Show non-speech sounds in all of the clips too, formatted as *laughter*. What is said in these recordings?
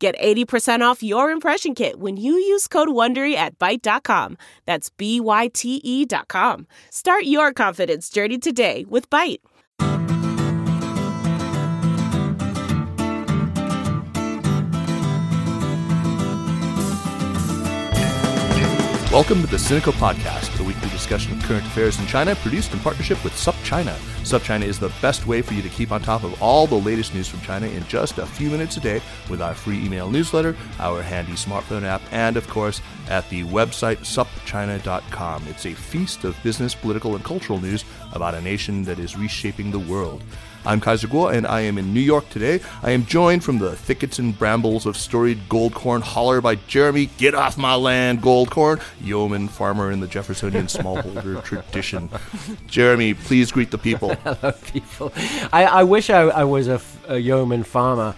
Get 80% off your impression kit when you use code WONDERY at Byte.com. That's B-Y-T-E dot com. Start your confidence journey today with Byte. Welcome to the Sinica Podcast, a weekly discussion of current affairs in China, produced in partnership with SupChina. SupChina is the best way for you to keep on top of all the latest news from China in just a few minutes a day with our free email newsletter, our handy smartphone app, and of course at the website supchina.com. It's a feast of business, political, and cultural news about a nation that is reshaping the world. I'm Kaiser Kuo, and I am in New York today. I am joined from the thickets and brambles of storied Goldkorn holler by Jeremy, get off my land, Goldkorn, yeoman farmer in the Jeffersonian *laughs* smallholder tradition. Jeremy, please greet the people. *laughs* Hello, people. I, I wish I, I was a, a yeoman farmer.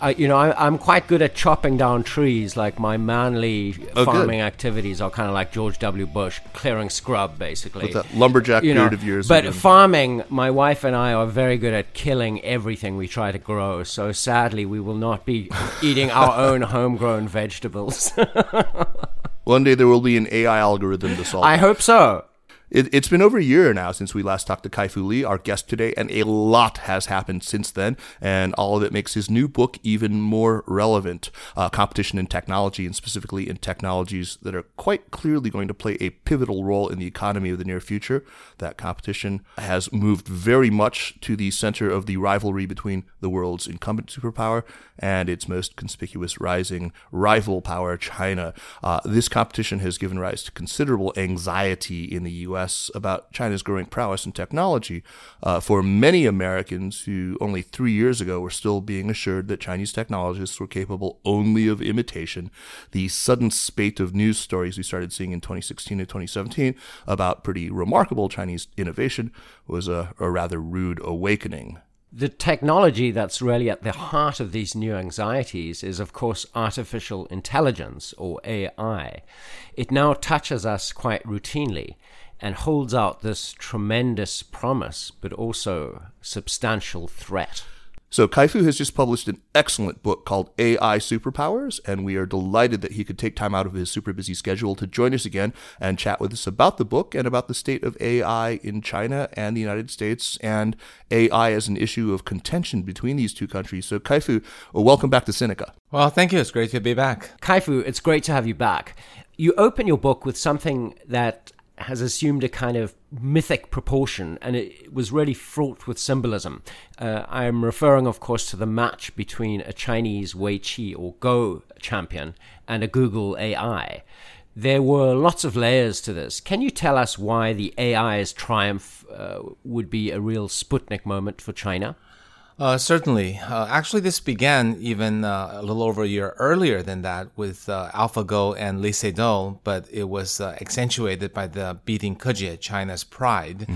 I, you know, I, am quite good at chopping down trees. Like my manly Oh, good. farming activities are kind of like George W. Bush, clearing scrub, basically. With that lumberjack you know, beard of yours But farming, my wife and I are very good at killing everything we try to grow. So sadly, we will not be eating our *laughs* own homegrown vegetables. *laughs* One day there will be an AI algorithm to solve I hope so. It, it's been over a year now since we last talked to Kai Fu Lee, our guest today, and a lot has happened since then, and all of it makes his new book even more relevant. Uh, competition in technology, and specifically in technologies that are quite clearly going to play a pivotal role in the economy of the near future. That competition has moved very much to the center of the rivalry between the world's incumbent superpower and its most conspicuous rising rival power, China. Uh, this competition has given rise to considerable anxiety in the U.S. about China's growing prowess in technology. Uh, for many Americans who only three years ago were still being assured that Chinese technologists were capable only of imitation, the sudden spate of news stories we started seeing in 2016 and 2017 about pretty remarkable Chinese innovation was a, a rather rude awakening. The technology that's really at the heart of these new anxieties is, of course, artificial intelligence, or AI. It now touches us quite routinely and holds out this tremendous promise, but also substantial threat. So Kaifu has just published an excellent book called AI Superpowers, and we are delighted that he could take time out of his super busy schedule to join us again and chat with us about the book and about the state of AI in China and the United States and AI as an issue of contention between these two countries. So Kaifu, well, welcome back to Sinica. Well, thank you. It's great to be back. Kaifu, it's great to have you back. You open your book with something that has assumed a kind of mythic proportion and it was really fraught with symbolism. Uh, I'm referring, of course, to the match between a Chinese Wei Qi or Go champion and a Google AI. There were lots of layers to this. Can you tell us why the AI's triumph uh, would be a real Sputnik moment for China? Uh, certainly. Uh, actually, this began even uh, a little over a year earlier than that with uh, AlphaGo and Lee Sedol, but it was uh, accentuated by the beating Ke Jie, China's pride.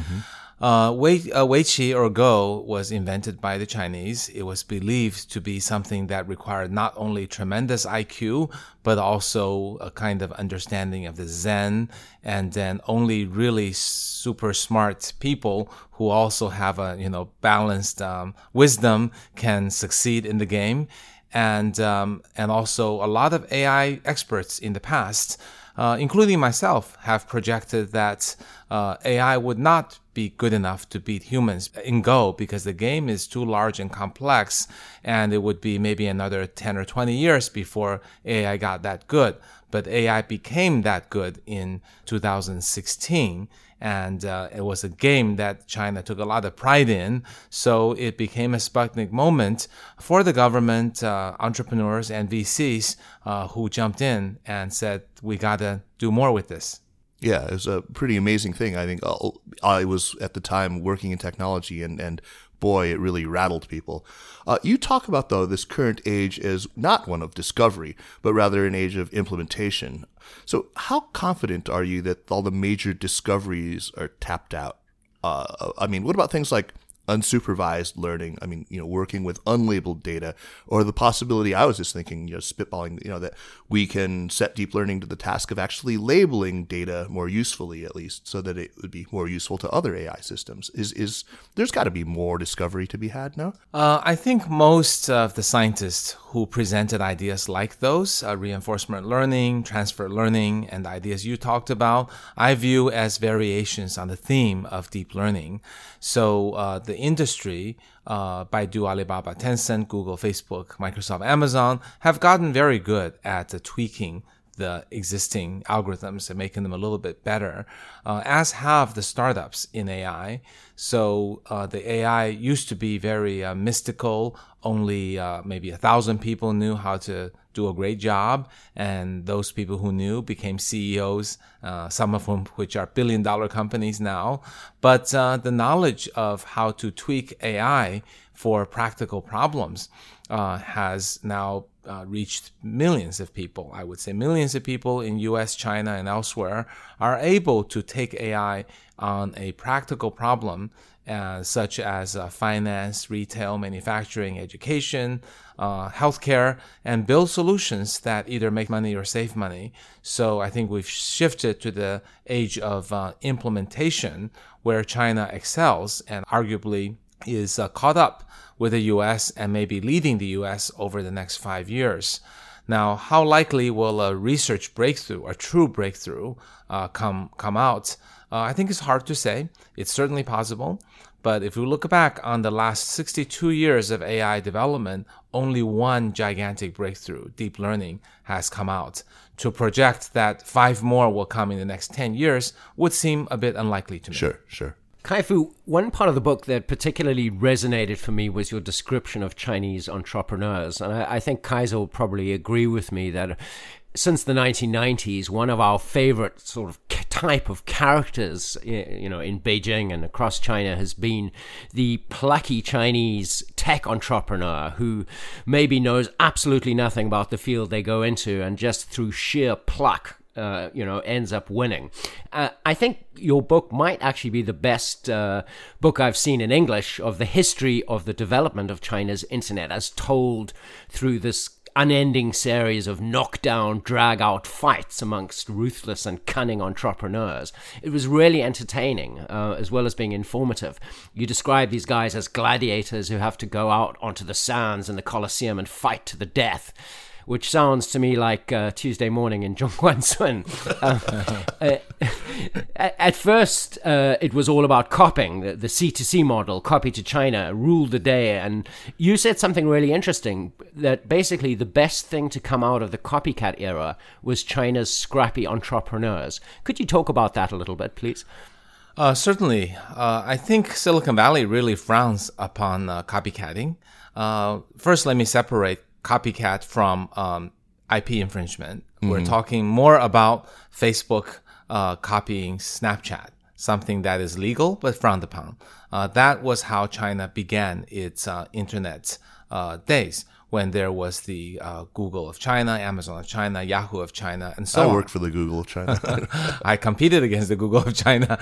Uh, Wei, uh, or Go was invented by the Chinese. It was believed to be something that required not only tremendous IQ, but also a kind of understanding of the Zen, and then only really super smart people who also have a you know balanced um, wisdom can succeed in the game, and um, and also a lot of AI experts in the past uh, including myself, have projected that uh, AI would not be good enough to beat humans in Go because the game is too large and complex, and it would be maybe another 10 or 20 years before AI got that good. But AI became that good in 2016 and uh, it was a game that China took a lot of pride in. So it became a Sputnik moment for the government, uh, entrepreneurs, and VCs uh, who jumped in and said, "We gotta do more with this." Yeah, it was a pretty amazing thing. I think uh, I was at the time working in technology and, and boy, it really rattled people. Uh, you talk about, though, this current age as not one of discovery, but rather an age of implementation. So, how confident are you that all the major discoveries are tapped out? Uh, I mean, what about things like unsupervised learning. I mean, you know, working with unlabeled data, or the possibility I was just thinking, you know, spitballing, you know, that we can set deep learning to the task of actually labeling data more usefully, at least, so that it would be more useful to other AI systems. Is is there's got to be more discovery to be had now? Uh, I think most of the scientists who presented ideas like those, uh, reinforcement learning, transfer learning, and the ideas you talked about, I view as variations on the theme of deep learning. So uh, the industry, uh, Baidu, Alibaba, Tencent, Google, Facebook, Microsoft, Amazon, have gotten very good at tweaking the existing algorithms and making them a little bit better, uh, as have the startups in AI. So uh, the AI used to be very uh, mystical. Only uh, maybe a thousand people knew how to do a great job, and those people who knew became CEOs. Uh, some of whom which are billion dollar companies now. But uh, the knowledge of how to tweak AI for practical problems has now uh, reached millions of people. I would say millions of people in US, China, and elsewhere are able to take AI on a practical problem uh, such as uh, finance, retail, manufacturing, education, uh, healthcare, and build solutions that either make money or save money. So I think we've shifted to the age of uh, implementation where China excels and arguably is uh, caught up with the US and maybe leading the US over the next five years. Now, how likely will a research breakthrough, a true breakthrough, uh, come come out? Uh, I think it's hard to say. It's certainly possible. But if we look back on the last 62 years of AI development, only one gigantic breakthrough, deep learning, has come out. To project that five more will come in the next 10 years would seem a bit unlikely to me. Sure, sure. Kai-Fu, one part of the book that particularly resonated for me was your description of Chinese entrepreneurs. And I, I think Kaiser will probably agree with me that since the 1990s, one of our favorite sort of type of characters, you know, in Beijing and across China has been the plucky Chinese tech entrepreneur who maybe knows absolutely nothing about the field they go into and just through sheer pluck uh, you know, ends up winning. Uh, I think your book might actually be the best uh, book I've seen in English of the history of the development of China's internet as told through this unending series of knockdown, drag out fights amongst ruthless and cunning entrepreneurs. It was really entertaining uh, as well as being informative. You describe these guys as gladiators who have to go out onto the sands in the Colosseum and fight to the death which sounds to me like uh, Tuesday morning in *laughs* Zhongguancun. *laughs* Uh, uh, at first, uh, it was all about copying. The, the C2C model, copy to China, ruled the day. And you said something really interesting that basically the best thing to come out of the copycat era was China's scrappy entrepreneurs. Could you talk about that a little bit, please? Uh, certainly. Uh, I think Silicon Valley really frowns upon uh, copycatting. Uh, first, let me separate copycat from um, IP infringement. Mm-hmm. We're talking more about Facebook uh, copying Snapchat, something that is legal but frowned upon. Uh, that was how China began its uh, internet uh, days when there was the uh, Google of China, Amazon of China, Yahoo of China, and so I on. worked for the Google of China. *laughs* I competed against the Google of China.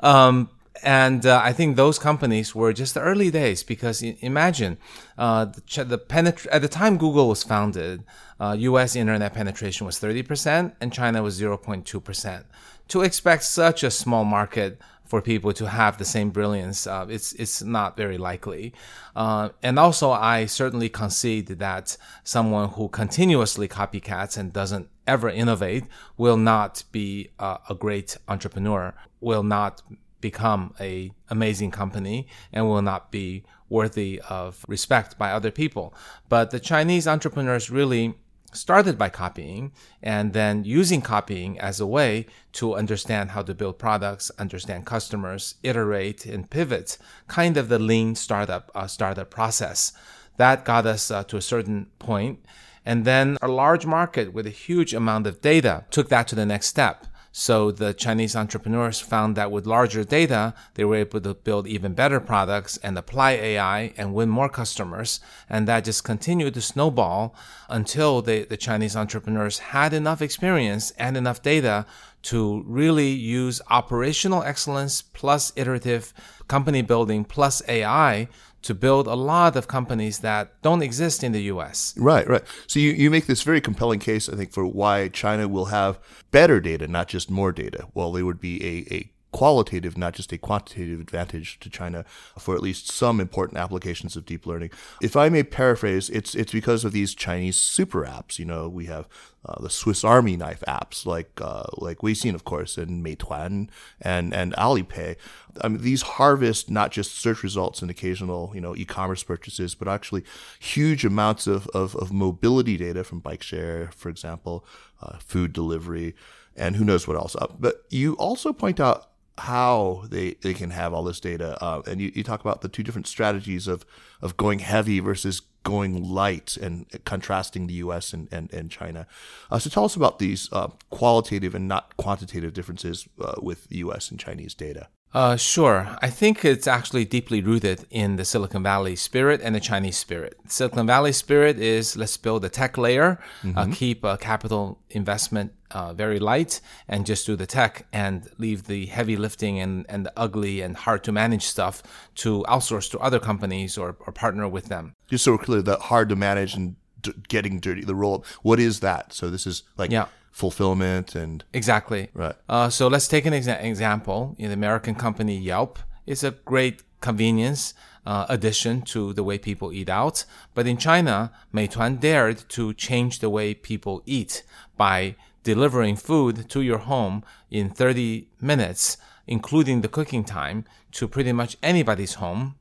Um, and uh, I think those companies were just the early days because imagine uh, the, the penetra- at the time Google was founded, uh, U.S. internet penetration was 30% and China was 0.2%. To expect such a small market for people to have the same brilliance, uh, it's it's not very likely. Uh, and also, I certainly concede that someone who continuously copycats and doesn't ever innovate will not be uh, a great entrepreneur, will not become a amazing company and will not be worthy of respect by other people. But the Chinese entrepreneurs really started by copying and then using copying as a way to understand how to build products, understand customers, iterate and pivot, kind of the lean startup uh, startup process. That got us uh, to a certain point. And then a large market with a huge amount of data took that to the next step So the Chinese entrepreneurs found that with larger data, they were able to build even better products and apply AI and win more customers. And that just continued to snowball until they, the Chinese entrepreneurs had enough experience and enough data to really use operational excellence plus iterative company building plus AI to build a lot of companies that don't exist in the US. Right, right. So you, you make this very compelling case, I think, for why China will have better data, not just more data. Well, they would be a, a qualitative, not just a quantitative advantage to China for at least some important applications of deep learning. If I may paraphrase, it's it's because of these Chinese super apps. You know, we have uh, the Swiss Army knife apps like uh, like Weixin, of course, and Meituan and and Alipay. I mean, these harvest not just search results and occasional you know e-commerce purchases, but actually huge amounts of of, of mobility data from bike share, for example, uh, food delivery, and who knows what else. Uh, but you also point out how they, they can have all this data. Uh, and you, you talk about the two different strategies of, of going heavy versus going light and contrasting the US and, and, and China. Uh, so tell us about these uh, qualitative and not quantitative differences uh, with US and Chinese data. Uh, sure. I think it's actually deeply rooted in the Silicon Valley spirit and the Chinese spirit. Silicon Valley spirit is let's build a tech layer, uh, mm-hmm. uh, keep capital investment uh, very light, and just do the tech and leave the heavy lifting and, and the ugly and hard to manage stuff to outsource to other companies or, or partner with them. Just so we're clear, that hard to manage and d- getting dirty, the roll up, what is that? So this is like. Yeah fulfillment and exactly right. Uh, so let's take an exa- example. In the American company Yelp, it's a great convenience uh, addition to the way people eat out. But in China, Meituan dared to change the way people eat by delivering food to your home in 30 minutes, including the cooking time, to pretty much anybody's home.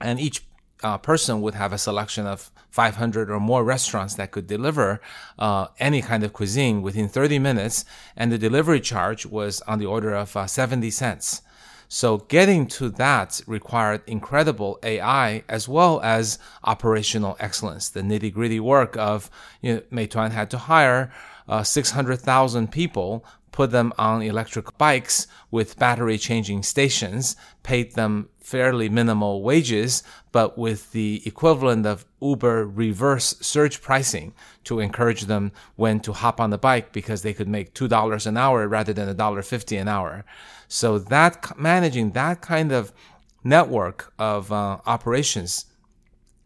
And each uh, person would have a selection of 500 or more restaurants that could deliver uh, any kind of cuisine within 30 minutes, and the delivery charge was on the order of uh, 70 cents. So getting to that required incredible AI as well as operational excellence. The nitty gritty work of you know, Meituan had to hire uh, 600,000 people put them on electric bikes with battery changing stations, paid them fairly minimal wages, but with the equivalent of Uber reverse surge pricing to encourage them when to hop on the bike because they could make $2 an hour rather than $1.50 an hour. So that managing that kind of network of uh, operations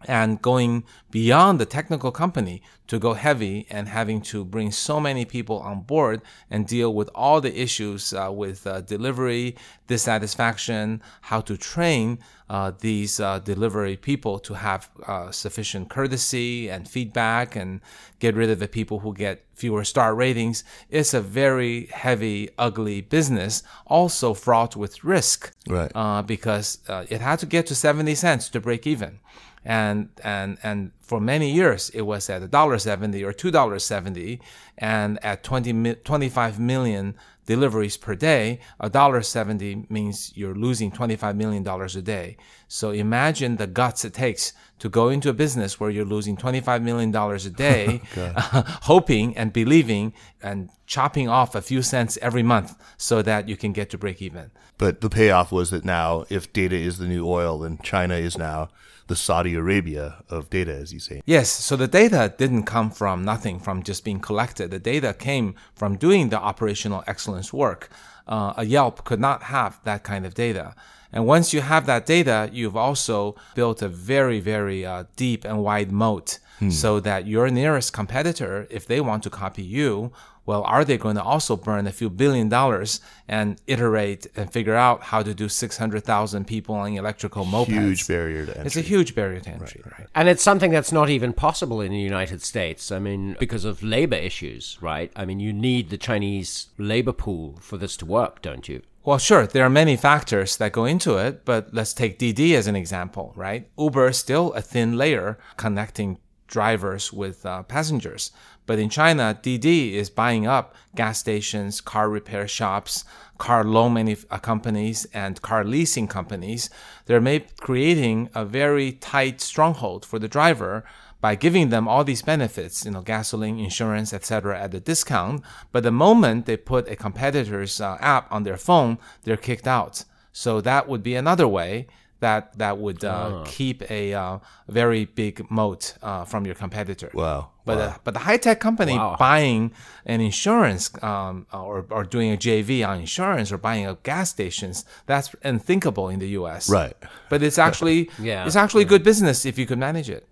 and going beyond the technical company to go heavy and having to bring so many people on board and deal with all the issues uh, with uh, delivery, dissatisfaction, how to train uh, these uh, delivery people to have uh, sufficient courtesy and feedback and get rid of the people who get fewer star ratings. It's a very heavy, ugly business, also fraught with risk. Right. Uh, because it had to get to 70 cents to break even and and and for many years it was at a dollar seventy or two dollars seventy, and at 20, 25 million deliveries per day, a dollar seventy means you're losing twenty five million dollars a day. So imagine the guts it takes to go into a business where you're losing twenty five million dollars a day, *laughs* uh, *laughs* hoping and believing and chopping off a few cents every month so that you can get to break even. But the payoff was that now, if data is the new oil, then China is now the Saudi Arabia of data, as you say. Yes. So the data didn't come from nothing, from just being collected. The data came from doing the operational excellence work. Uh, a Yelp could not have that kind of data. And once you have that data, you've also built a very, very uh, deep and wide moat hmm. so that your nearest competitor, if they want to copy you, well, are they going to also burn a few billion dollars and iterate and figure out how to do 600,000 people on electrical mopeds? Huge barrier to entry. It's a huge barrier to entry. Right, right. And it's something that's not even possible in the United States. I mean, because of labor issues, right? I mean, you need the Chinese labor pool for this to work, don't you? Well, sure, there are many factors that go into it, but let's take Didi as an example, right? Uber is still a thin layer connecting drivers with uh, passengers. But in China, Didi is buying up gas stations, car repair shops, car loan uh, companies, and car leasing companies. They're creating a very tight stronghold for the driver by giving them all these benefits, you know, gasoline, insurance, etc., at a discount. But the moment they put a competitor's uh, app on their phone, they're kicked out. So that would be another way that that would uh, keep a uh, very big moat uh, from your competitor. Wow. But uh, but the high tech company Wow. buying an insurance um, or or doing a JV on insurance or buying a gas stations that's unthinkable in the U.S. Right. But it's actually *laughs* Yeah. it's actually good business if you could manage it.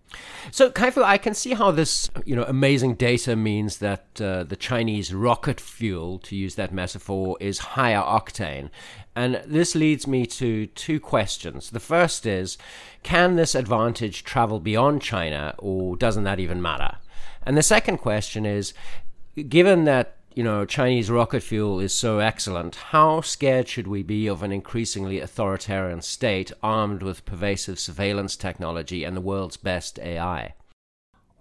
So, Kaifu, I can see how this, you know, amazing data means that uh, the Chinese rocket fuel, to use that metaphor, is higher octane. And this leads me to two questions. The first is, can this advantage travel beyond China, or doesn't that even matter? And the second question is, given that you know Chinese rocket fuel is so excellent, how scared should we be of an increasingly authoritarian state armed with pervasive surveillance technology and the world's best AI?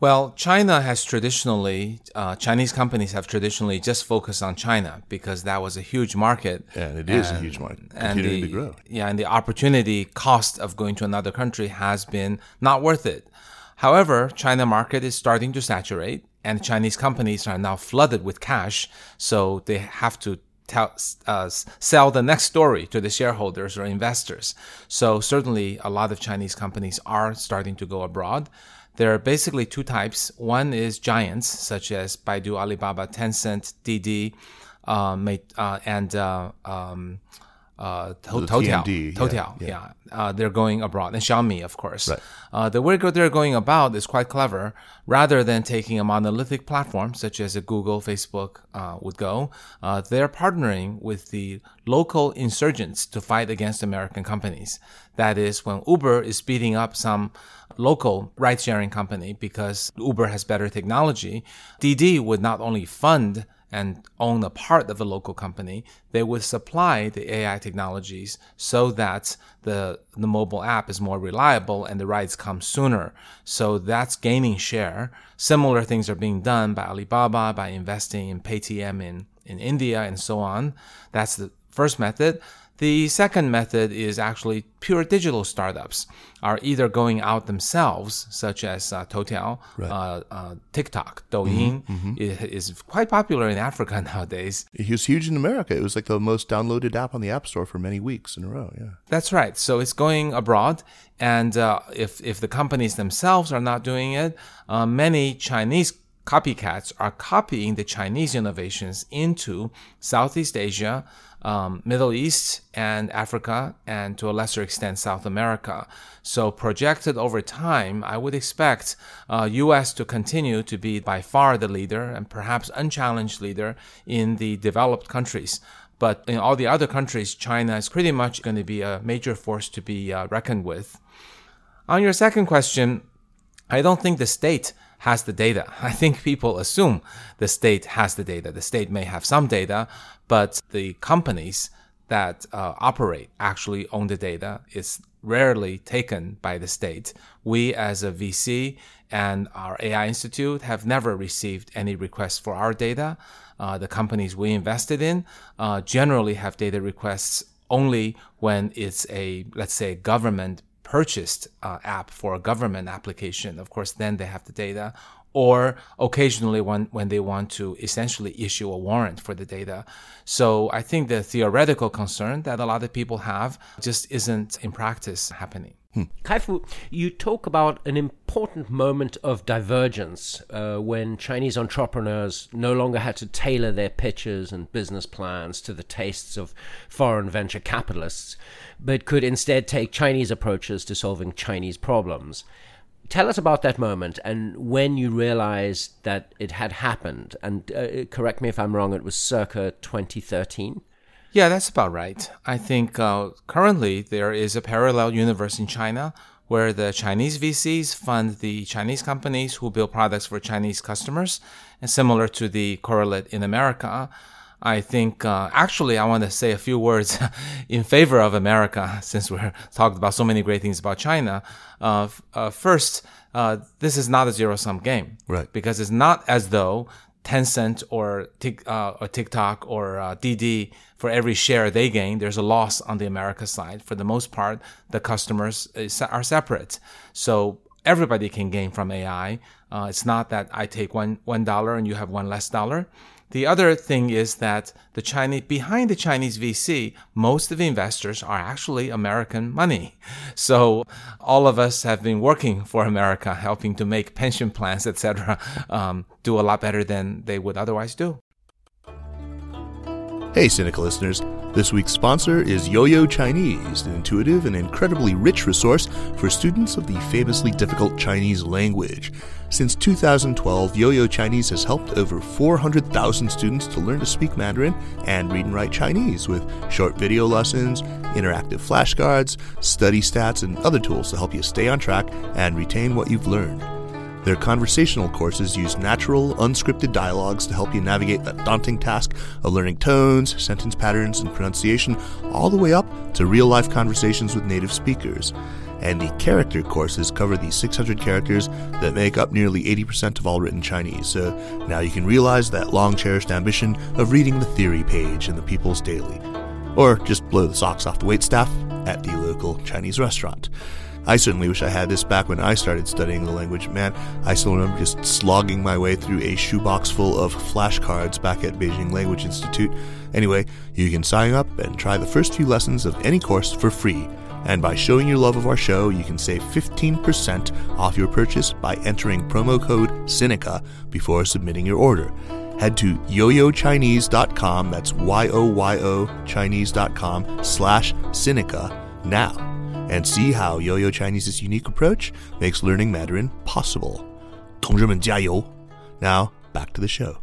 Well, China has traditionally, uh, Chinese companies have traditionally just focused on China because that was a huge market. And it is a huge market, and continuing the, to grow. Yeah, and the opportunity cost of going to another country has been not worth it. However, China market is starting to saturate, and Chinese companies are now flooded with cash, so they have to tell, uh, sell the next story to the shareholders or investors. So certainly, a lot of Chinese companies are starting to go abroad. There are basically two types. One is giants such as Baidu, Alibaba, Tencent, Didi, uh, uh, and uh, um, uh, To- Toutiao. Yeah, yeah. yeah. Uh, they're going abroad. And Xiaomi, of course. Right. Uh, the way they're going about is quite clever. Rather than taking a monolithic platform such as a Google, Facebook uh, would go, uh, they're partnering with the local insurgents to fight against American companies. That is, when Uber is beating up some local ride-sharing company because Uber has better technology, Didi would not only fund and own a part of a local company, they would supply the AI technologies so that the, the mobile app is more reliable and the rides come sooner. So that's gaining share. Similar things are being done by Alibaba by investing in Paytm in, in India and so on. That's the first method. The second method is actually pure digital startups are either going out themselves, such as uh, Toutiao, uh, uh, TikTok, Douyin i- is, quite popular in Africa *laughs* nowadays. It was huge in America. It was like the most downloaded app on the App Store for many weeks in a row. Yeah. That's right. So it's going abroad, and uh, if if the companies themselves are not doing it, uh, many Chinese copycats are copying the Chinese innovations into Southeast Asia, um, Middle East, and Africa, and to a lesser extent South America. So projected over time, I would expect uh, U.S. to continue to be by far the leader and perhaps unchallenged leader in the developed countries. But in all the other countries, China is pretty much going to be a major force to be uh, reckoned with. On your second question, I don't think the state has the data. *laughs* I think people assume the state has the data. The state may have some data, but the companies that uh, operate actually own the data. It's rarely taken by the state. We, as a VC and our AI Institute, have never received any requests for our data. Uh, the companies we invested in uh, generally have data requests only when it's a, let's say, government purchased uh, app for a government application, of course, then they have the data. Or occasionally when, when they want to essentially issue a warrant for the data. So I think the theoretical concern that a lot of people have just isn't in practice happening. Kaifu, you talk about an important moment of divergence uh, when Chinese entrepreneurs no longer had to tailor their pitches and business plans to the tastes of foreign venture capitalists, but could instead take Chinese approaches to solving Chinese problems. Tell us about that moment and when you realized that it had happened. And uh, correct me if I'm wrong, it was circa 2013. Yeah, that's about right. I think uh, currently there is a parallel universe in China where the Chinese VCs fund the Chinese companies who build products for Chinese customers, and similar to the correlate in America. I think uh, actually I want to say a few words *laughs* in favor of America *laughs* since we're *laughs* talked about so many great things about China. Uh, uh, first, uh, this is not a zero sum game, Right. Because it's not as though Tencent or, Tik, uh, or TikTok or uh, Didi, for every share they gain, there's a loss on the America side. For the most part, the customers are separate. So everybody can gain from AI. Uh, it's not that I take one one dollar and you have one less dollar. The other thing is that the Chinese behind the Chinese VC, most of the investors are actually American money. *laughs* So all of us have been working for America, helping to make pension plans, etc., um, do a lot better than they would otherwise do. Hey, Sinica listeners. This week's sponsor is YoYo Chinese, an intuitive and incredibly rich resource for students of the famously difficult Chinese language. Since 2012, YoYo Chinese has helped over 400,000 students to learn to speak Mandarin and read and write Chinese with short video lessons, interactive flashcards, study stats, and other tools to help you stay on track and retain what you've learned. Their conversational courses use natural, unscripted dialogues to help you navigate that daunting task of learning tones, sentence patterns, and pronunciation, all the way up to real life conversations with native speakers. And the character courses cover the 600 characters that make up nearly 80% of all written Chinese. So now you can realize that long cherished ambition of reading the theory page in the People's Daily. Or just blow the socks off the waitstaff at the local Chinese restaurant. I certainly wish I had this back when I started studying the language. Man, I still remember just slogging my way through a shoebox full of flashcards back at Beijing Language Institute. Anyway, you can sign up and try the first few lessons of any course for free. And by showing your love of our show, you can save 15% off your purchase by entering promo code SINICA before submitting your order. Head to yoyochinese.com, that's Y-O-Y-O Chinese.com slash Sinica now and see how Yo-Yo Chinese's unique approach makes learning Mandarin possible. 同志们加油! Now, back to the show.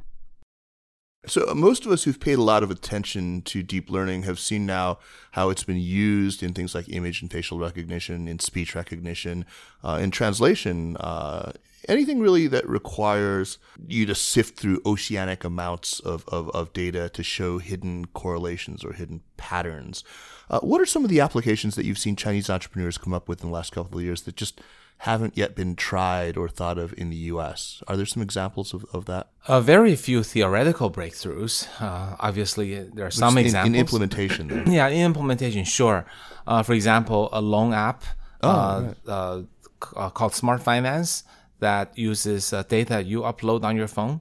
So, uh, most of us who've paid a lot of attention to deep learning have seen now how it's been used in things like image and facial recognition, in speech recognition, uh, in translation, uh, anything really that requires you to sift through oceanic amounts of, of, of data to show hidden correlations or hidden patterns. Uh, what are some of the applications that you've seen Chinese entrepreneurs come up with in the last couple of years that just haven't yet been tried or thought of in the US. Are there some examples of, of that? Uh, very few theoretical breakthroughs. Uh, obviously, there are some in, examples. In implementation. *clears throat* yeah, in implementation, sure. Uh, for example, a loan app oh, uh, right. Uh, uh, called Smart Finance that uses data you upload on your phone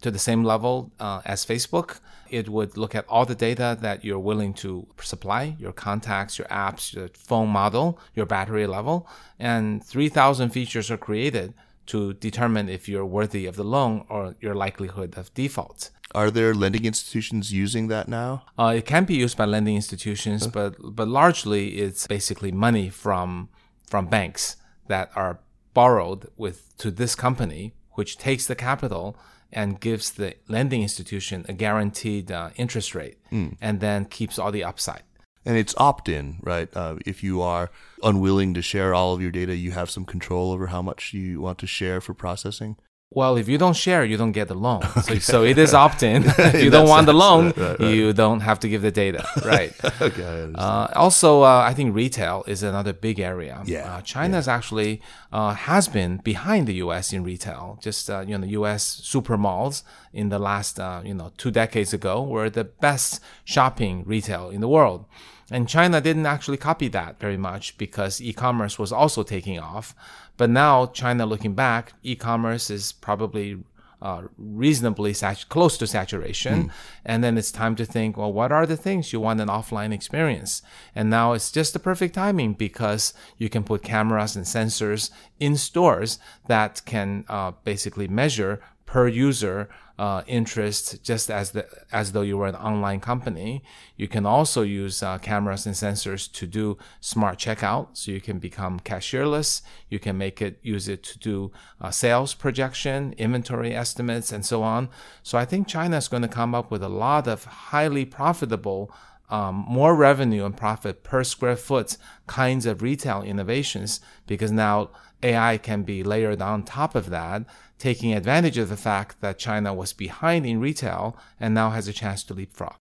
to the same level as Facebook it would look at all the data that you're willing to supply your contacts, your apps, your phone model, your battery level, and 3,000 features are created to determine if you're worthy of the loan or your likelihood of default. Are there lending institutions using that now? Uh, it can be used by lending institutions, but but largely it's basically money from from banks that are borrowed with to this company, which takes the capital and gives the lending institution a guaranteed uh, interest rate mm. and then keeps all the upside. And it's opt in, right? Uh, if you are unwilling to share all of your data, you have some control over how much you want to share for processing. Well, if you don't share, you don't get the loan. *laughs* So, so it is opt-in. *laughs* if you don't want the loan, right, right, right. you don't have to give the data, *laughs* right? okay. Uh, also, uh, I think retail is another big area. Yeah. Uh, China's yeah. actually uh, has been behind the U.S. in retail. Just uh, you know, the U.S. super malls in the last uh, you know two decades ago were the best shopping retail in the world. And China didn't actually copy that very much because e-commerce was also taking off. But now, China looking back, e-commerce is probably uh, reasonably sat- close to saturation. Mm. And then it's time to think, well, what are the things you want an offline experience? And now it's just the perfect timing because you can put cameras and sensors in stores that can uh, basically measure per user uh, interest just as the, as though you were an online company. You can also use uh, cameras and sensors to do smart checkout, so you can become cashierless. You can make it use it to do uh, sales projection, inventory estimates, and so on. So I think China is going to come up with a lot of highly profitable. Um, more revenue and profit per square foot kinds of retail innovations because now AI can be layered on top of that taking advantage of the fact that China was behind in retail and now has a chance to leapfrog.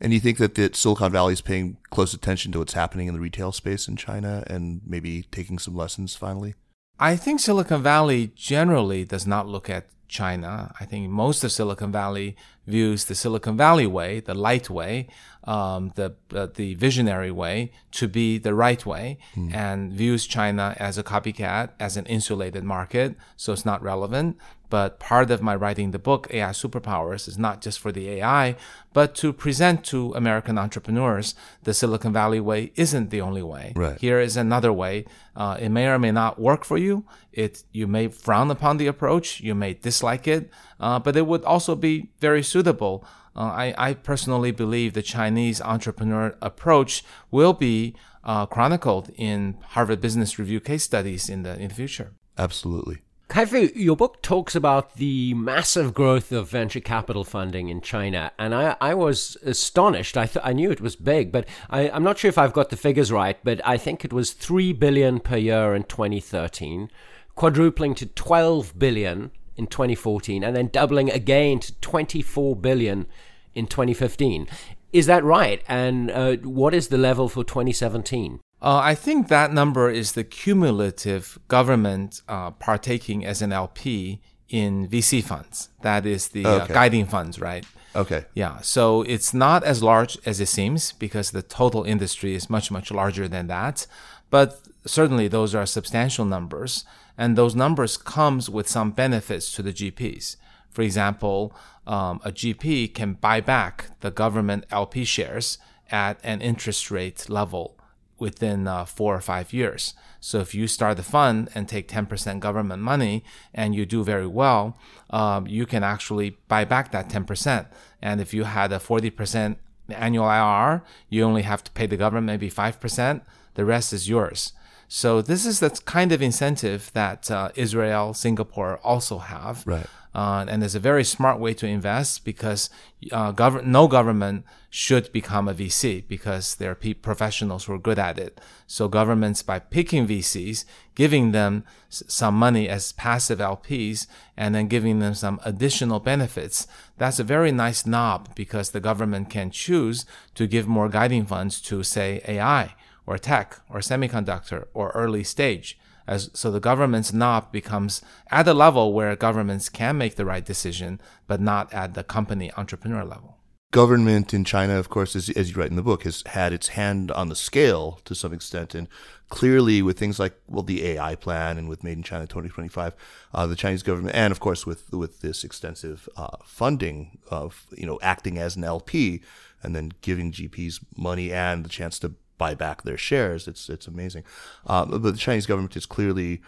And you think that the Silicon Valley is paying close attention to what's happening in the retail space in China and maybe taking some lessons finally? I think Silicon Valley generally does not look at China. I think most of Silicon Valley views the Silicon Valley way, the light way, um, the uh, the visionary way to be the right way, mm. and views China as a copycat, as an insulated market, so it's not relevant. But part of my writing the book AI Superpowers is not just for the AI, but to present to American entrepreneurs the Silicon Valley way isn't the only way. Right. Here is another way. Uh, it may or may not work for you. It you may frown upon the approach, you may dislike it, uh, but it would also be very suitable uh, I, I, personally believe the Chinese entrepreneur approach will be uh, chronicled in Harvard Business Review case studies in the in the future. Absolutely. Kai-Fu, your book talks about the massive growth of venture capital funding in China, and I, I was astonished. I, th- I knew it was big, but I, I'm not sure if I've got the figures right. But I think it was three billion per year in 2013, quadrupling to 12 billion in 2014 and then doubling again to 24 billion in 2015. Is that right? And uh, what is the level for 2017? Uh, I think that number is the cumulative government uh, partaking as an LP in VC funds. That is the uh, okay. guiding funds, right? Okay. Yeah. So it's not as large as it seems because the total industry is much, much larger than that. But certainly those are substantial numbers and those numbers comes with some benefits to the GPs. For example, um, a GP can buy back the government LP shares at an interest rate level within uh, four or five years. So if you start the fund and take 10% government money and you do very well, um, you can actually buy back that 10%. And if you had a 40% annual IRR, you only have to pay the government maybe 5%. The rest is yours. So this is the kind of incentive that uh, Israel, Singapore also have. Right. Uh, and it's a very smart way to invest because uh, gov- no government should become a VC because there are pe- professionals who are good at it. So governments, by picking VCs, giving them s- some money as passive LPs, and then giving them some additional benefits, that's a very nice knob because the government can choose to give more guiding funds to, say, AI or tech or semiconductor or early stage. As, so the government's knob becomes at a level where governments can make the right decision, but not at the company entrepreneur level. Government in China, of course, as, as you write in the book, has had its hand on the scale to some extent. And clearly, with things like, well, the AI plan and with Made in China 2025, uh, the Chinese government, and of course, with, with this extensive uh, funding of, you know, acting as an LP and then giving GPs money and the chance to buy back their shares. It's it's amazing. Uh, but the Chinese government is clearly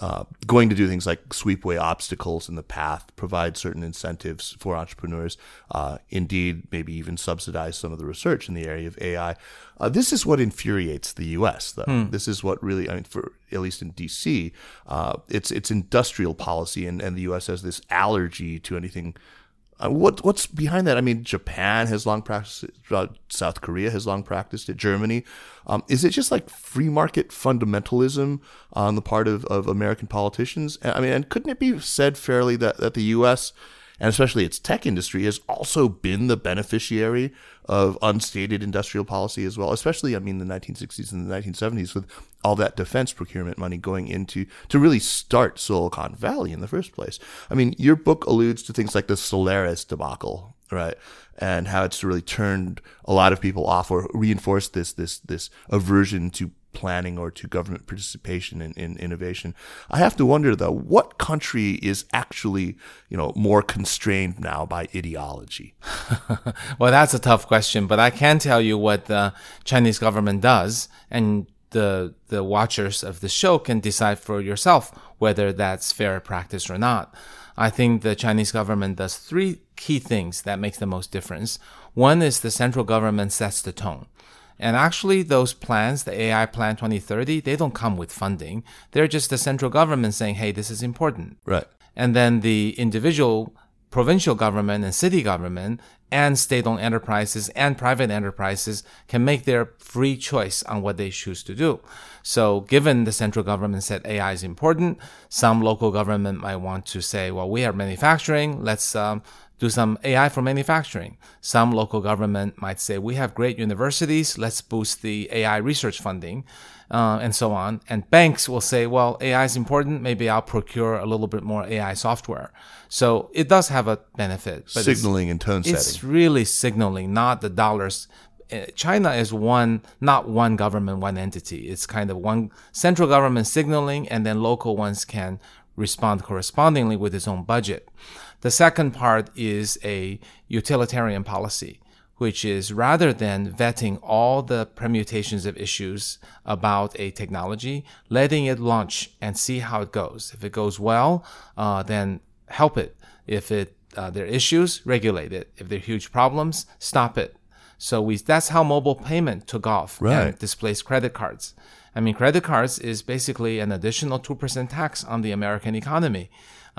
uh, going to do things like sweep away obstacles in the path, provide certain incentives for entrepreneurs, uh, indeed, maybe even subsidize some of the research in the area of AI. Uh, this is what infuriates the U.S. Though hmm. this is what really, I mean, for at least in D.C., uh, it's it's industrial policy, and, and the U.S. has this allergy to anything what what's behind that? I mean, Japan has long practiced. Uh, South Korea has long practiced it. Germany. Um, is it just like free market fundamentalism on the part of, of American politicians? I mean, and couldn't it be said fairly that, that the U.S and especially its tech industry has also been the beneficiary of unstated industrial policy as well, especially, I mean, the 1960s and the 1970s with all that defense procurement money going into to really start Silicon Valley in the first place. I mean, your book alludes to things like the Solyndra debacle, right? And how it's really turned a lot of people off or reinforced this this this aversion to planning or to government participation in, in innovation. I have to wonder though, what country is actually, you know, more constrained now by ideology? *laughs* well, that's a tough question, but I can tell you what the Chinese government does and the the watchers of the show can decide for yourself whether that's fair practice or not. I think the Chinese government does three key things that makes the most difference. One is the central government sets the tone. And actually, those plans, the AI Plan 2030, they don't come with funding. They're just the central government saying, hey, this is important. Right. And then the individual provincial government and city government and state owned enterprises and private enterprises can make their free choice on what they choose to do. So, given the central government said AI is important, some local government might want to say, well, we are manufacturing, let's um, do some AI for manufacturing. Some local government might say, we have great universities, let's boost the AI research funding, uh, and so on. And banks will say, well, AI is important, maybe I'll procure a little bit more AI software. So it does have a benefit. But signaling and tone setting. It's really signaling, not the dollars. Uh, China is one, not one government, one entity. It's kind of one central government signaling, and then local ones can respond correspondingly with its own budget. The second part is a utilitarian policy, which is rather than vetting all the permutations of issues about a technology, letting it launch and see how it goes. If it goes well, uh, then help it. If it uh, there are issues, regulate it. If there are huge problems, stop it. So we that's how mobile payment took off right. and displaced credit cards. I mean, credit cards is basically an additional 2% tax on the American economy.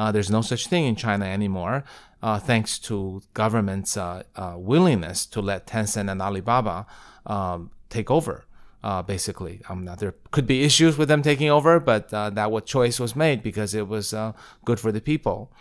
Uh, there's no such thing in China anymore, uh, thanks to government's uh, uh willingness to let Tencent and Alibaba um, take over. Uh, basically, um, there could be issues with them taking over, but uh, that what choice was made because it was good for the people.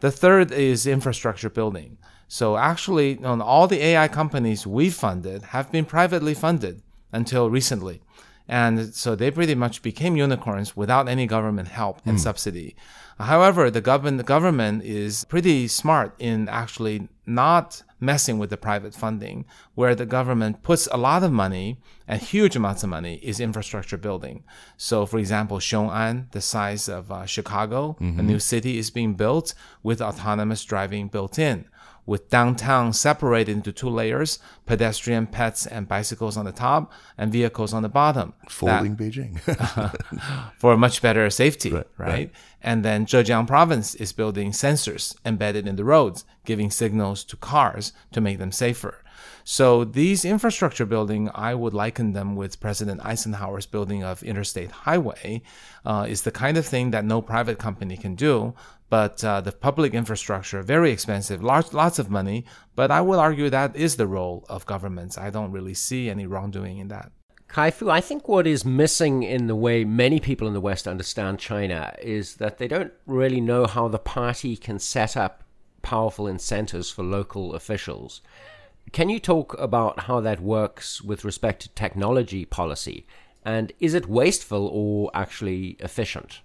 The third is infrastructure building. So actually, on all the AI companies we funded have been privately funded until recently. And so they pretty much became unicorns without any government help and mm. subsidy. However, the government, the government is pretty smart in actually not messing with the private funding, where the government puts a lot of money and huge amounts of money is infrastructure building. So, for example, Xiong'an, the size of uh, Chicago, mm-hmm. a new city is being built with autonomous driving built in with downtown separated into two layers pedestrian, pets, and bicycles on the top, and vehicles on the bottom. Folding that, Beijing. *laughs* *laughs* for much better safety, right, right? right? And then Zhejiang province is building sensors embedded in the roads, giving signals to cars to make them safer. So these infrastructure building, I would liken them with President Eisenhower's building of interstate highway, uh, is the kind of thing that no private company can do. But uh, the public infrastructure, very expensive, large, lots of money. But I would argue that is the role of governments. I don't really see any wrongdoing in that. Kai-Fu, I think what is missing in the way many people in the West understand China is that they don't really know how the party can set up powerful incentives for local officials. Can you talk about how that works with respect to technology policy? And is it wasteful or actually efficient?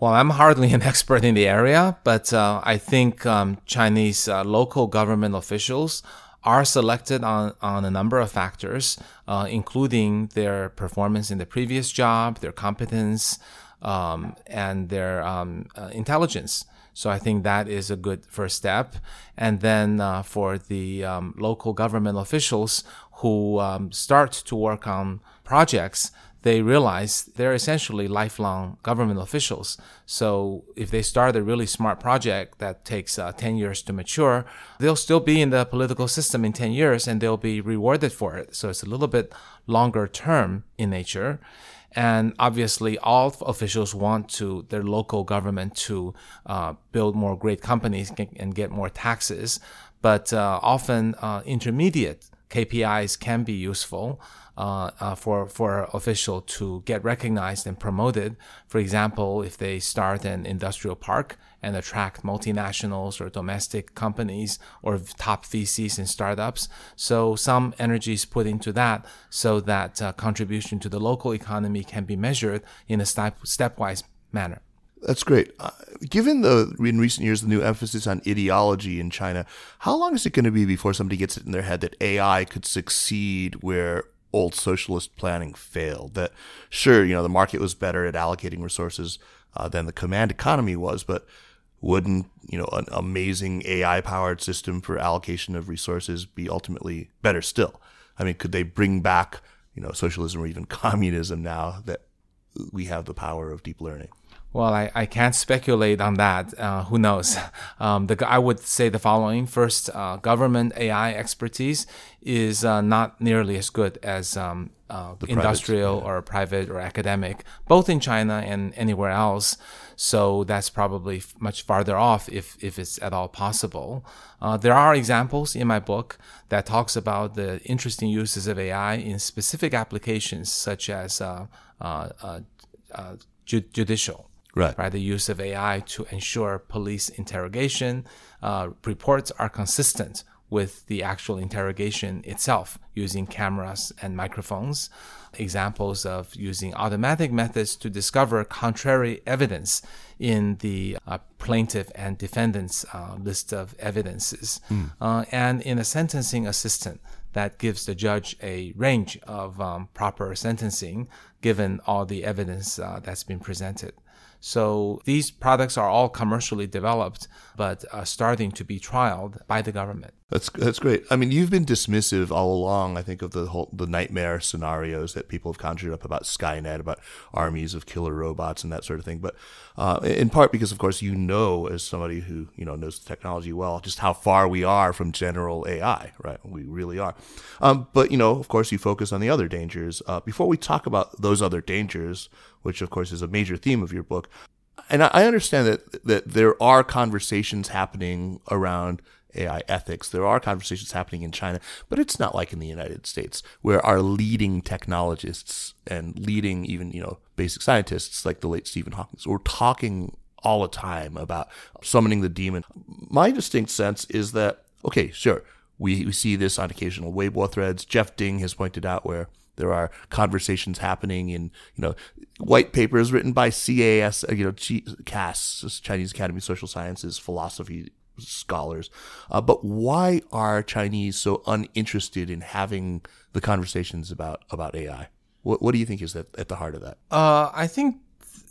Well, I'm hardly an *laughs* expert in the area, but uh, I think um, Chinese uh, local government officials are selected on, on a number of factors, uh, including their performance in the previous job, their competence, um, and their um, uh, intelligence. So I think that is a good first step. And then uh, for the um, local government officials who um, start to work on projects, they realize they're essentially lifelong government officials. So if they start a really smart project that takes uh, 10 years to mature, they'll still be in the political system in 10 years and they'll be rewarded for it. So it's a little bit longer term in nature. And obviously, all officials want to their local government to uh, build more great companies and get more taxes. But uh, often, uh, intermediate KPIs can be useful uh, uh, for for official to get recognized and promoted. For example, if they start an industrial park and attract multinationals or domestic companies or top VCs and startups, so some energy is put into that, so that uh, contribution to the local economy can be measured in a step stepwise manner. That's great. Uh, given the in recent years the new emphasis on ideology in China, how long is it going to be before somebody gets it in their head that AI could succeed where old socialist planning failed. That sure, you know, the market was better at allocating resources uh, than the command economy was, but wouldn't you know an amazing AI powered system for allocation of resources be ultimately better still? I mean, could they bring back you know socialism or even *laughs* communism now that we have the power of deep learning? Well, I, I can't speculate on that. Uh, who knows? *laughs* Um, the, I would say the following. First, uh, government AI expertise is uh, not nearly as good as um, uh, industrial yeah. or private or academic, both in China and anywhere else. So that's probably much farther off if, if it's at all possible. Uh, there are examples in my book that talks about the interesting uses of AI in specific applications such as uh, judicial Right. Right. The use of AI to ensure police interrogation uh, reports are consistent with the actual interrogation itself using cameras and microphones. Examples of using automatic methods to discover contrary evidence in the uh, plaintiff and defendant's uh, list of evidences. Uh, and in a sentencing assistant that gives the judge a range of um, proper sentencing given all the evidence uh, that's been presented. So these products are all commercially developed, but are starting to be trialed by the government. That's that's great. I mean, you've been dismissive all along. I think of the whole the nightmare scenarios that people have conjured up about Skynet, about armies of killer robots and that sort of thing. But uh, in part because, of course, you know, as somebody who you know knows the technology well, just how far we are from general AI. Right, we really are. Um, but you know, of course, you focus on the other dangers. Uh, before we talk about those other dangers, which of course is a major theme of your book, and I understand that that there are conversations happening around AI ethics. There are conversations happening in China, but it's not like in the United States, where our leading technologists and leading even you know basic scientists like the late Stephen Hawking were talking all the time about summoning the demon. My distinct sense is that okay, sure, we, we see this on occasional Weibo threads. Jeff Ding has pointed out where there are conversations happening in, you know, white papers written by CAS, you know, CAS, Chinese Academy of Social Sciences, philosophy scholars. Uh, but why are Chinese so uninterested in having the conversations about, about AI? What, what do you think is at, at the heart of that? Uh, I think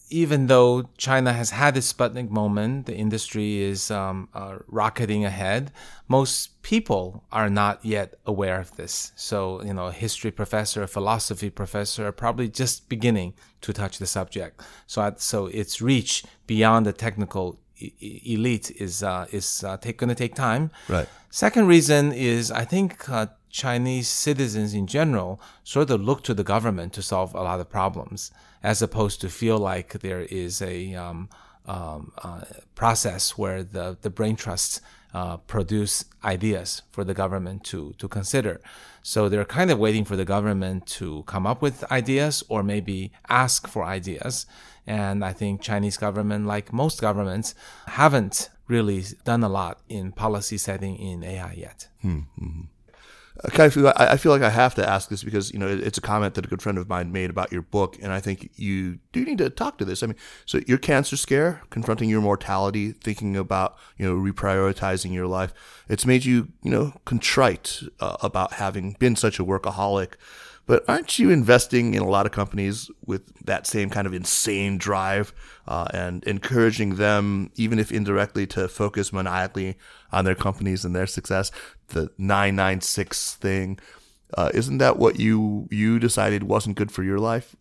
even though China has had this Sputnik moment, the industry is um, uh, rocketing ahead. Most people are not yet aware of this. So, you know, a history professor, a philosophy professor are probably just beginning to touch the subject. So, so its reach beyond the technical elite is uh, is uh, going to take time. Right. Second reason is I think uh, Chinese citizens in general sort of look to the government to solve a lot of problems, as opposed to feel like there is a um, um, uh, process where the, the brain trusts uh, produce ideas for the government to, to consider. So they're kind of waiting for the government to come up with ideas or maybe ask for ideas. And I think Chinese government, like most governments, haven't really done a lot in policy setting in AI yet. Mm-hmm. I feel, I feel like I have to ask this because you know it's a comment that a good friend of mine made about your book, and I think you do need to talk to this. I mean, so your cancer scare, confronting your mortality, thinking about you know reprioritizing your life, it's made you you know contrite uh, about having been such a workaholic. But aren't you investing in a lot of companies with that same kind of insane drive uh, and encouraging them, even if indirectly, to focus maniacally on their companies and their success? The 996 thing. Uh, isn't that what you you decided wasn't good for your life?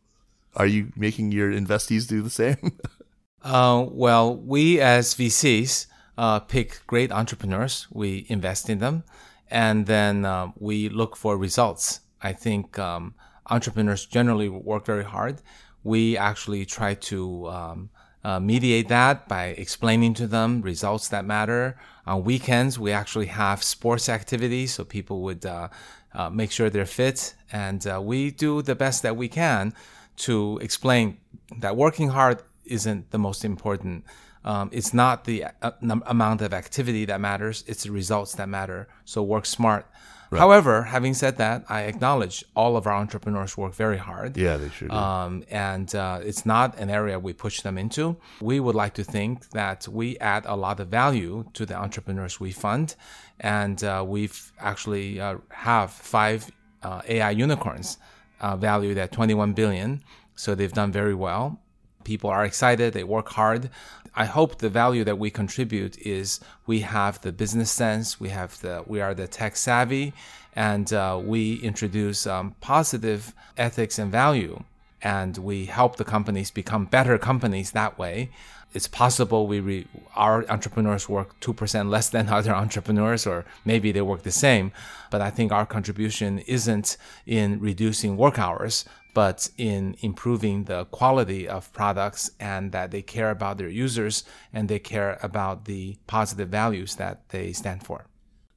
Are you making your investees do the same? *laughs* uh, well, we as VCs uh, pick great entrepreneurs, we invest in them, and then uh, we look for results I think um, entrepreneurs generally work very hard. We actually try to um, uh, mediate that by explaining to them results that matter. On weekends, we actually have sports activities so people would uh, uh, make sure they're fit. And uh, we do the best that we can to explain that working hard isn't the most important. Um, it's not the uh, amount of activity that matters, it's the results that matter. So work smart. Right. However, having said that, I acknowledge all of our entrepreneurs work very hard. Yeah, they should. Um, and uh, it's not an area we push them into. We would like to think that we add a lot of value to the entrepreneurs we fund, and uh, we've actually uh, have five uh, AI unicorns uh, valued at 21 billion. So they've done very well. People are excited. They work hard. I hope the value that we contribute is we have the business sense, we have the we are the tech savvy, and uh, we introduce um, positive ethics and value, and we help the companies become better companies that way. It's possible we re, our entrepreneurs work two percent less than *laughs* other entrepreneurs, or maybe they work the same. But I think our contribution isn't in reducing work hours, but in improving the quality of products and that they care about their users and they care about the positive values that they stand for.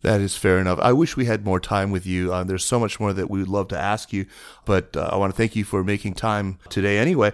That is fair enough. I wish we had more time with you. Uh, there's so much more that we would love to ask you, but uh, I want to thank you for making time today anyway.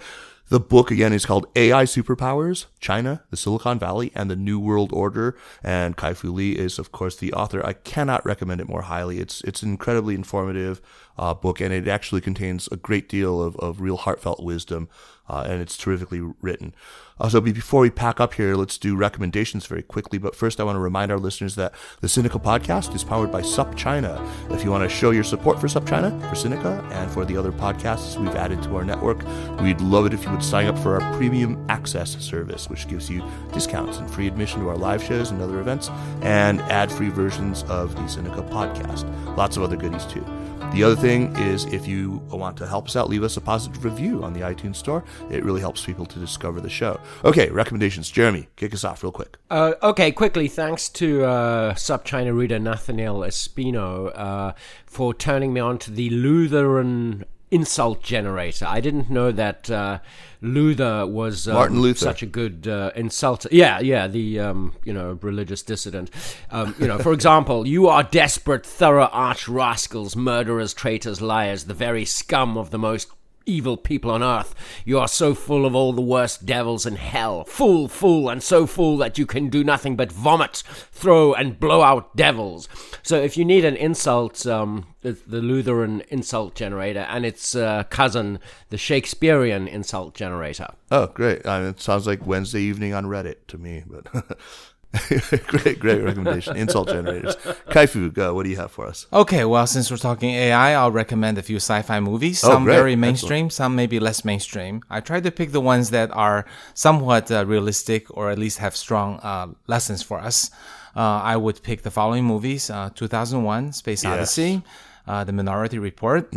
The book again is called AI Superpowers: China, the Silicon Valley, and the New World Order. And Kai Fu Lee is, of course, the author. I cannot recommend it more highly. It's it's an incredibly informative uh, book, and it actually contains a great deal of, of real heartfelt wisdom, uh, and it's terrifically written. Uh, so before we pack up here, let's do recommendations very quickly. But first, I want to remind our listeners that the Sinica podcast is powered by SupChina. If you want to show your support for SupChina, for Sinica, and for the other podcasts we've added to our network, we'd love it if you would sign up for our premium access service, which gives you discounts and free admission to our live shows and other events, and ad-free versions of the Sinica podcast. Lots of other goodies too. The other thing is if you want to help us out, leave us a positive review on the iTunes Store. It really helps people to discover the show. Okay, recommendations. Jeremy, kick us off real quick. Uh, okay, quickly, thanks to uh, SupChina reader Nathaniel Espino uh, for turning me on to the Lutheran insult generator. I didn't know that uh, Luther was um, Martin Luther. such a good uh, insulter. Yeah, yeah, the um, you know religious dissident. Um, you know, for *laughs* example, you are desperate, thorough arch rascals, murderers, traitors, liars, the very scum of the most evil people on earth. You are so full of all the worst devils in hell. Fool, fool, and so full that you can do nothing but vomit, throw, and blow out devils. So if you need an insult, um, the Lutheran insult generator, and its uh, cousin, the Shakespearean insult generator. Oh, great. I mean, it sounds like Wednesday evening on Reddit to me, but *laughs* *laughs* great, great recommendation. Insult generators. Kaifu, go. What do you have for us? Okay, well, since we're talking AI, I'll recommend a few sci-fi movies. Oh, Some great. very mainstream, some maybe less mainstream. I tried to pick the ones that are somewhat uh, realistic or at least have strong uh, lessons for us. Uh, I would pick the following movies: uh, 2001: Space Yes. Odyssey, uh, The Minority Report,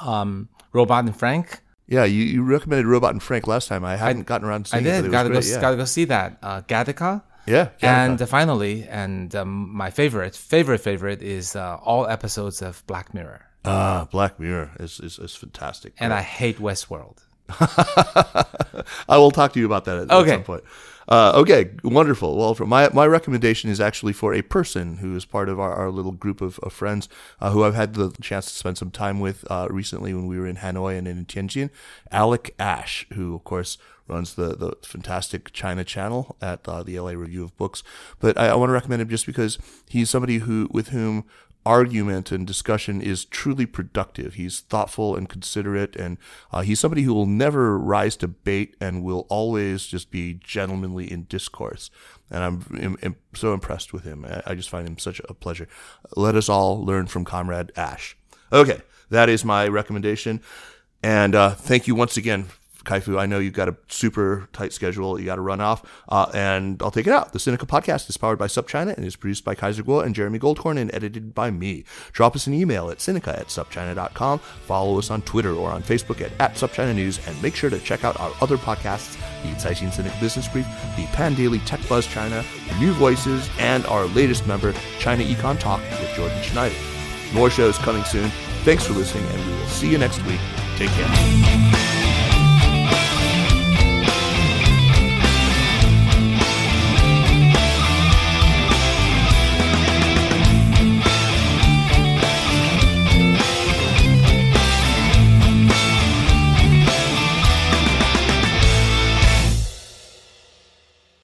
um, Robot and Frank. Yeah, you, you recommended Robot and Frank last time. I hadn't gotten around to I seeing it. but did. it was Gotta go. yeah. Gotta go see that. Uh, Gattaca. Yeah, And uh, finally, and um, my favorite, favorite, favorite is uh, all episodes of Black Mirror. ah, Black Mirror is, is, is fantastic. And I hate Westworld. *laughs* I will talk to you about that at, Okay. at some point. Uh, okay, wonderful. Well, my my recommendation is actually for a person who is part of our, our little group of, of friends uh, who I've had the chance to spend some time with uh, recently when we were in Hanoi and in Tianjin. Alec Ash, who of course runs the the fantastic China channel at uh, the LA Review of Books. But I, I want to recommend him just because he's somebody who with whom argument and discussion is truly productive. He's thoughtful and considerate, and uh, he's somebody who will never rise to bait and will always just be gentlemanly in discourse. And I'm, im im- so impressed with him. I, just find him such a pleasure. Let us all learn from Comrade Ash. Okay, that is my recommendation. And uh, thank you once again, Kaifu. I know you've got a super tight schedule. You got to run off. Uh, and I'll take it out. The Sinica Podcast is powered by SupChina and is produced by Kaiser Kuo and Jeremy Goldkorn and edited by me. Drop us an email at Sinica at SupChina.com. Follow us on Twitter or on Facebook at, at SupChina News. And make sure to check out our other podcasts, the Caixin Sinica Business Brief, the Pandaily Tech Buzz China, New Voices, and our latest member, China Econ Talk with Jordan Schneider. More shows coming soon. Thanks for listening, and we will see you next week. Take care.